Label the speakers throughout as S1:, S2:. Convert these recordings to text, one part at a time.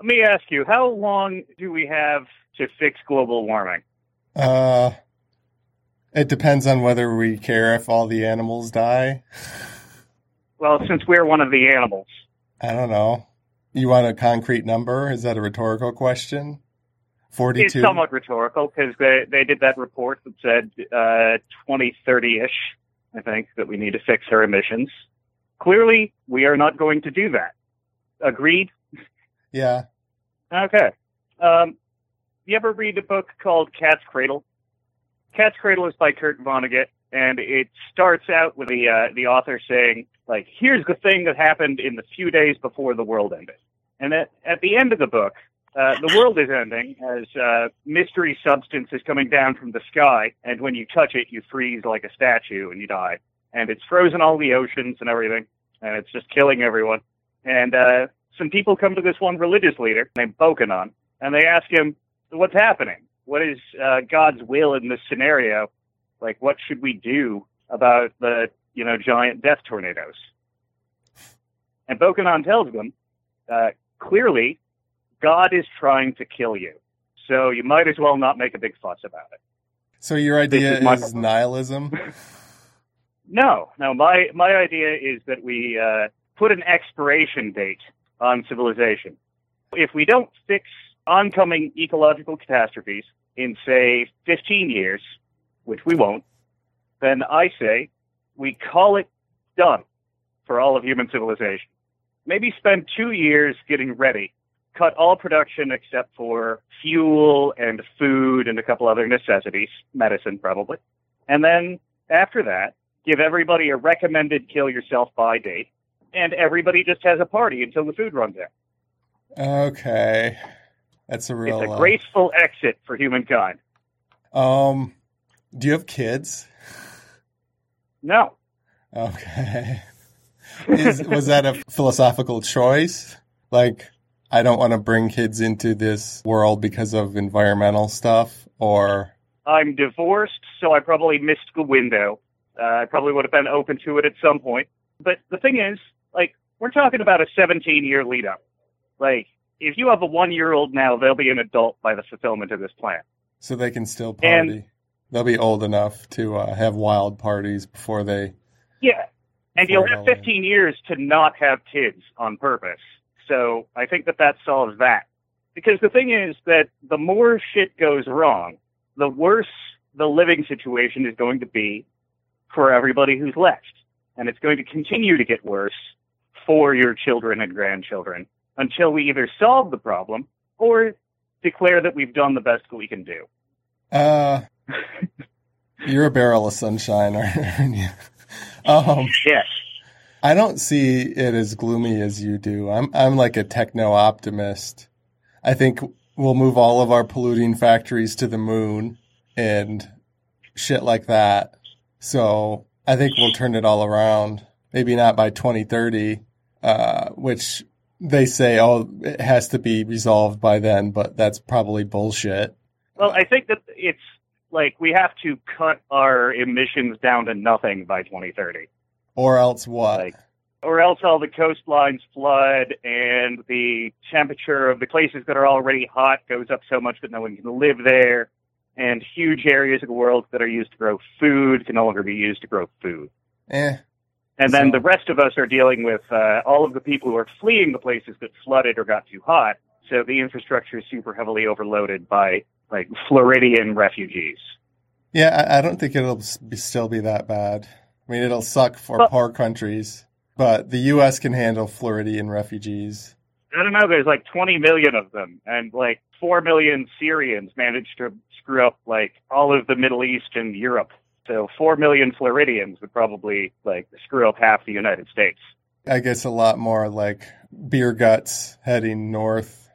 S1: Let me ask you, how long do we have to fix global warming?
S2: Uh, it depends on whether we care if all the animals die.
S1: Well, since we're one of the animals,
S2: I don't know. You want a concrete number? Is that a rhetorical question?
S1: it's
S2: 42?
S1: somewhat rhetorical because they, they did that report that said uh, 2030 ish, I think, that we need to fix our emissions. Clearly, we are not going to do that. Agreed?
S2: Yeah.
S1: Okay. Um, you ever read a book called Cat's Cradle? Cat's Cradle is by Kurt Vonnegut, and it starts out with the uh, the author saying, like, here's the thing that happened in the few days before the world ended. And at, at the end of the book, uh, the world is ending as uh, mystery substance is coming down from the sky, and when you touch it, you freeze like a statue and you die. And it's frozen all the oceans and everything, and it's just killing everyone. And uh, some people come to this one religious leader named Bokonon, and they ask him, "What's happening? What is uh, God's will in this scenario? Like, what should we do about the you know giant death tornadoes?" And Bokonon tells them, uh, clearly, God is trying to kill you, so you might as well not make a big fuss about it.
S2: So your idea
S1: is my-
S2: is nihilism?
S1: No, no. My my idea is that we uh, put an expiration date on civilization. If we don't fix oncoming ecological catastrophes in say 15 years, which we won't, then I say we call it done for all of human civilization. Maybe spend two years getting ready, cut all production except for fuel and food and a couple other necessities, medicine probably, and then after that give everybody a recommended kill yourself by date, and everybody just has a party until the food runs out.
S2: Okay. That's a real.
S1: It's a
S2: uh,
S1: graceful exit for humankind.
S2: um, do you have kids?
S1: No,
S2: Okay. Is, was that a philosophical choice? Like, I don't want to bring kids into this world because of environmental stuff, or
S1: I'm divorced, so I probably missed the window. Uh, I probably would have been open to it at some point. But the thing is, like, we're talking about a 17 year lead up. Like, if you have a one year old now, they'll be an adult by the fulfillment of this plan.
S2: so they can still
S1: And-
S2: party. They'll be old enough to uh, have wild parties before they.
S1: Yeah. And you'll have 15 years to not have kids on purpose. So I think that that solves that. Because the thing is that the more shit goes wrong, the worse the living situation is going to be for everybody who's left. And it's going to continue to get worse for your children and grandchildren until we either solve the problem or declare that we've done the best that we can do.
S2: Uh, you're a barrel of sunshine, aren't you? Um,
S1: Yes.
S2: I don't see it as gloomy as you do. I'm I'm like a techno optimist. I think we'll move all of our polluting factories to the moon and shit like that. So I think we'll turn it all around. Maybe not by 2030, uh, which they say, oh, it has to be resolved by then, but that's probably bullshit.
S1: Well, I think that it's like we have to cut our emissions down to nothing by 2030,
S2: Or else what?
S1: Like- or else all the coastlines flood and the temperature of the places that are already hot goes up so much that no one can live there. And huge areas of the world that are used to grow food can no longer be used to grow food.
S2: eh.
S1: And then
S2: So-
S1: the rest of us are dealing with uh, all of the people who are fleeing the places that flooded or got too hot. So the infrastructure is super heavily overloaded by like Floridian refugees.
S2: Yeah, I, I don't think it'll be, still be that bad. I mean, it'll suck for
S1: Well-
S2: poor countries, but the U.S. can handle Floridian refugees.
S1: I don't know. There's like 20 million of them, and like 4 million Syrians managed to screw up like all of the Middle East and Europe. So 4 million Floridians would probably like screw up half the United States.
S2: I guess a lot more like beer guts heading north,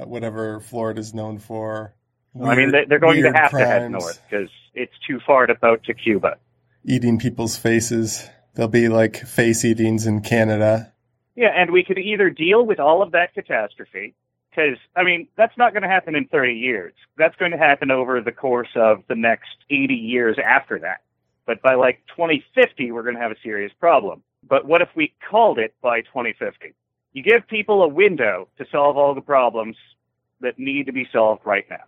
S2: uh, whatever Florida's known for.
S1: I mean, they- they're going to
S2: weird
S1: have to head north because it's too far to boat to Cuba.
S2: Eating people's faces. There'll be like face eatings in Canada.
S1: Yeah, and we could either deal with all of that catastrophe, because, I mean, that's not going to happen in 30 years. That's going to happen over the course of the next 80 years after that. But by like 2050, we're going to have a serious problem. But what if we called it by 2050? You give people a window to solve all the problems that need to be solved right now.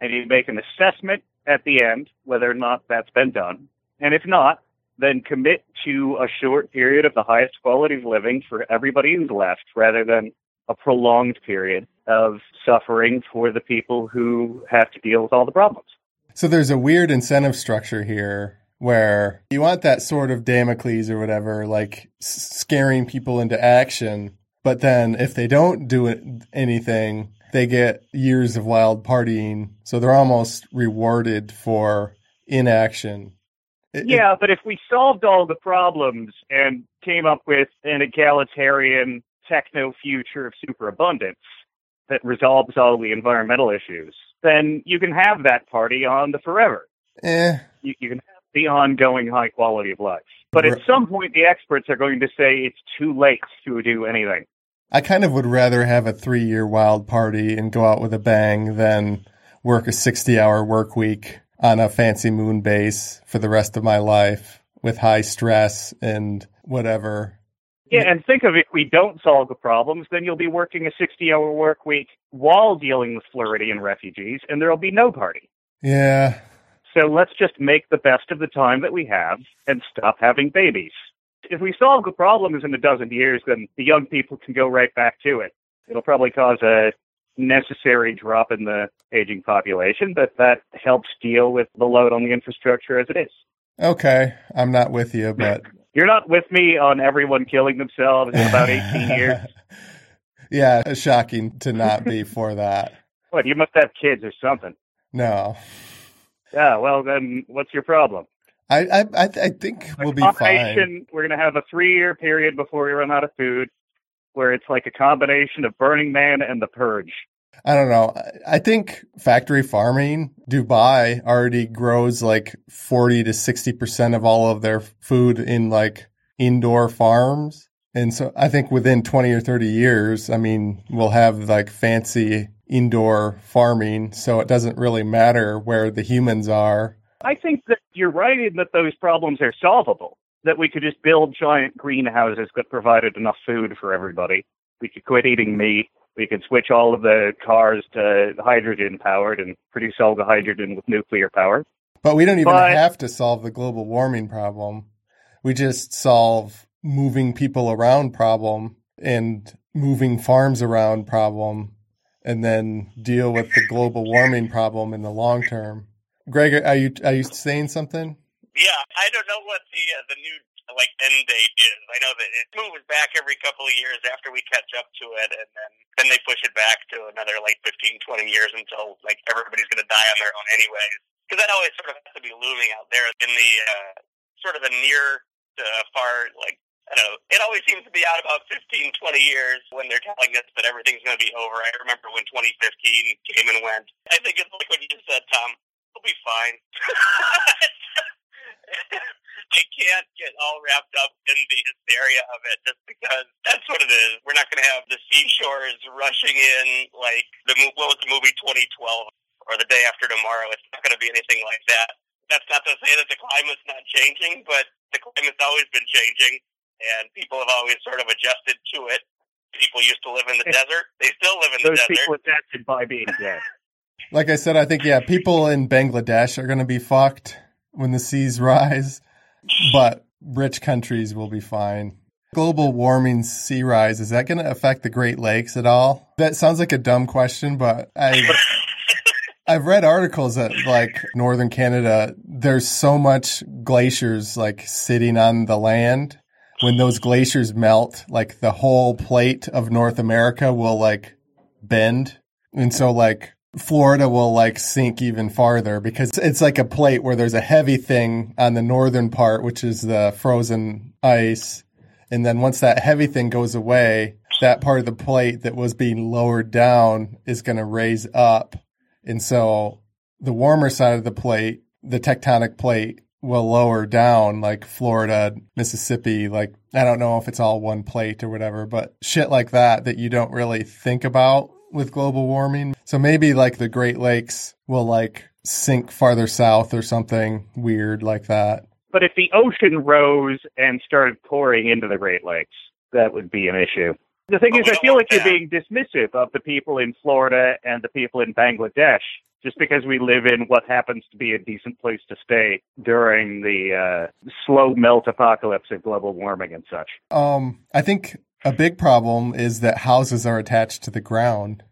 S1: And you make an assessment at the end whether or not that's been done. And if not, then commit to a short period of the highest quality of living for everybody who's left rather than a prolonged period of suffering for the people who have to deal with all the problems.
S2: So there's a weird incentive structure here where you want that sort of Damocles or whatever, like scaring people into action. But then if they don't do anything, they get years of wild partying. So they're almost rewarded for inaction.
S1: It, yeah, it, but if we solved all the problems and came up with an egalitarian techno future of superabundance that resolves all the environmental issues, then you can have that party on the forever.
S2: Eh.
S1: You, you can have the ongoing high quality of life. But at some point, the experts are going to say it's too late to do anything.
S2: I kind of would rather have a three year wild party and go out with a bang than work a 60 hour work week on a fancy moon base for the rest of my life with high stress and whatever.
S1: Yeah, and think of if we don't solve the problems, then you'll be working a 60 hour work week while dealing with Floridian refugees, and there'll be no party.
S2: Yeah.
S1: So let's just make the best of the time that we have and stop having babies. If we solve the problems in a dozen years, then the young people can go right back to it. It'll probably cause a necessary drop in the aging population, but that helps deal with the load on the infrastructure as it is.
S2: Okay, I'm not with you, but
S1: you're not with me on everyone killing themselves in about 18 years.
S2: yeah, shocking to not be for that.
S1: What, you must have kids or something.
S2: No.
S1: Yeah, well then, what's your problem?
S2: I I I think we'll be fine.
S1: We're going to have a three-year period before we run out of food, where it's like a combination of Burning Man and The Purge.
S2: I don't know. I think factory farming, Dubai already grows like 40 to 60% of all of their food in like indoor farms. And so I think within 20 or 30 years, I mean, we'll have like fancy indoor farming. So it doesn't really matter where the humans are.
S1: I think that you're right in that those problems are solvable, that we could just build giant greenhouses that provided enough food for everybody. We could quit eating meat we could switch all of the cars to hydrogen powered and produce all the hydrogen with nuclear power.
S2: But we don't even but, have to solve the global warming problem. We just solve moving people around problem and moving farms around problem and then deal with the global warming problem in the long term. Greg, are you are you saying something?
S3: Yeah, I don't know what the uh, the new like end date is. I know that it moves back every couple of years after we catch up to it, and then then they push it back to another like 15, 20 years until like everybody's going to die on their own anyways. Because that always sort of has to be looming out there in the uh, sort of the near to far like I don't know. It always seems to be out about 15, 20 years when they're telling us that everything's going to be over. I remember when 2015 came and went. I think it's like what you just said, Tom. We'll be fine. I can't get all wrapped up in the hysteria of it just because that's what it is. We're not going to have the seashores rushing in like the what was the movie 2012 or the day after tomorrow. It's not going to be anything like that. That's not to say that the climate's not changing, but the climate's always been changing, and people have always sort of adjusted to it. People used to live in the desert; they still live in the
S1: Those
S3: desert.
S1: Those people adapted by being dead.
S2: Like I said, I think yeah, people in Bangladesh are going to be fucked when the seas rise, but rich countries will be fine. Global warming sea rise, is that going to affect the Great Lakes at all? That sounds like a dumb question, but I. I've read articles that like northern Canada, there's so much glaciers like sitting on the land. When those glaciers melt, like the whole plate of North America will like bend. And so like Florida will like sink even farther because it's like a plate where there's a heavy thing on the northern part, which is the frozen ice. And then once that heavy thing goes away, that part of the plate that was being lowered down is going to raise up. And so the warmer side of the plate, the tectonic plate will lower down like Florida, Mississippi, like I don't know if it's all one plate or whatever, but shit like that that you don't really think about with global warming. So maybe like the Great Lakes will like sink farther south or something weird like that.
S1: But if the ocean rose and started pouring into the Great Lakes, that would be an issue. The thing is, I feel like you're being dismissive of the people in Florida and the people in Bangladesh just because we live in what happens to be a decent place to stay during the uh, slow melt apocalypse of global warming and such.
S2: Um, I think a big problem is that houses are attached to the ground.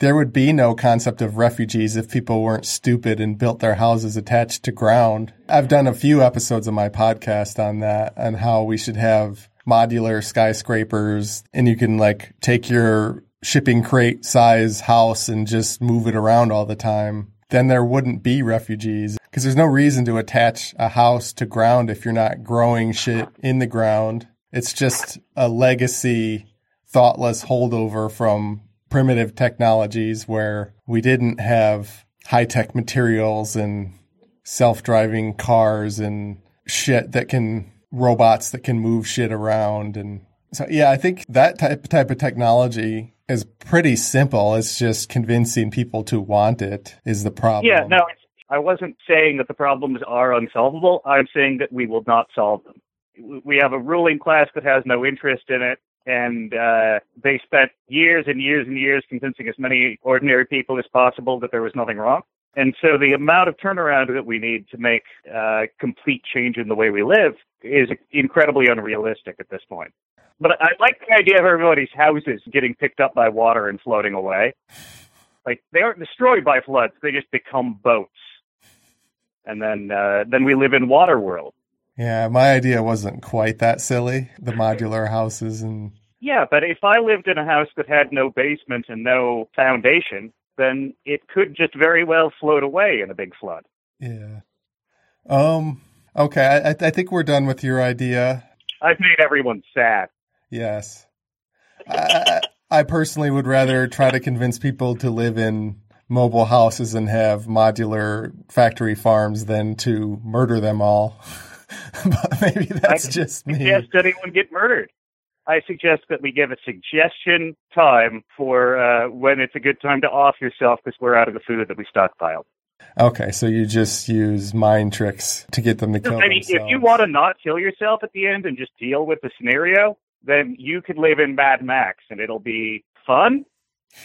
S2: There would be no concept of refugees if people weren't stupid and built their houses attached to ground. I've done a few episodes of my podcast on that, on how we should have modular skyscrapers and you can like take your shipping crate size house and just move it around all the time. Then there wouldn't be refugees because there's no reason to attach a house to ground if you're not growing shit in the ground. It's just a legacy, thoughtless holdover from primitive technologies where we didn't have high tech materials and self driving cars and shit that can, robots that can move shit around. And so, yeah, I think that type, type of technology is pretty simple. It's just convincing people to want it is the problem.
S1: Yeah, no, I wasn't saying that the problems are unsolvable. I'm saying that we will not solve them. We have a ruling class that has no interest in it, and uh, they spent years and years and years convincing as many ordinary people as possible that there was nothing wrong. And so the amount of turnaround that we need to make uh, complete change in the way we live is incredibly unrealistic at this point. But I like the idea of everybody's houses getting picked up by water and floating away. Like they aren't destroyed by floods; they just become boats, and then uh, then we live in water world.
S2: Yeah, my idea wasn't quite that silly. The modular houses and
S1: Yeah, but if I lived in a house that had no basement and no foundation, then it could just very well float away in a big flood.
S2: yeah. Um. Okay, I, I think we're done with your idea.
S1: I've made everyone sad.
S2: Yes. I, I I personally would rather try to convince people to live in mobile houses and have modular factory farms than to murder them all. but maybe that's
S1: I
S2: just me.
S1: Suggest anyone get murdered. I suggest that we give a suggestion time for uh, when it's a good time to off yourself because we're out of the food that we stockpiled.
S2: Okay, so you just use mind tricks to get them to kill
S1: I mean,
S2: themselves.
S1: if you want to not kill yourself at the end and just deal with the scenario, then you could live in Mad Max and it'll be fun.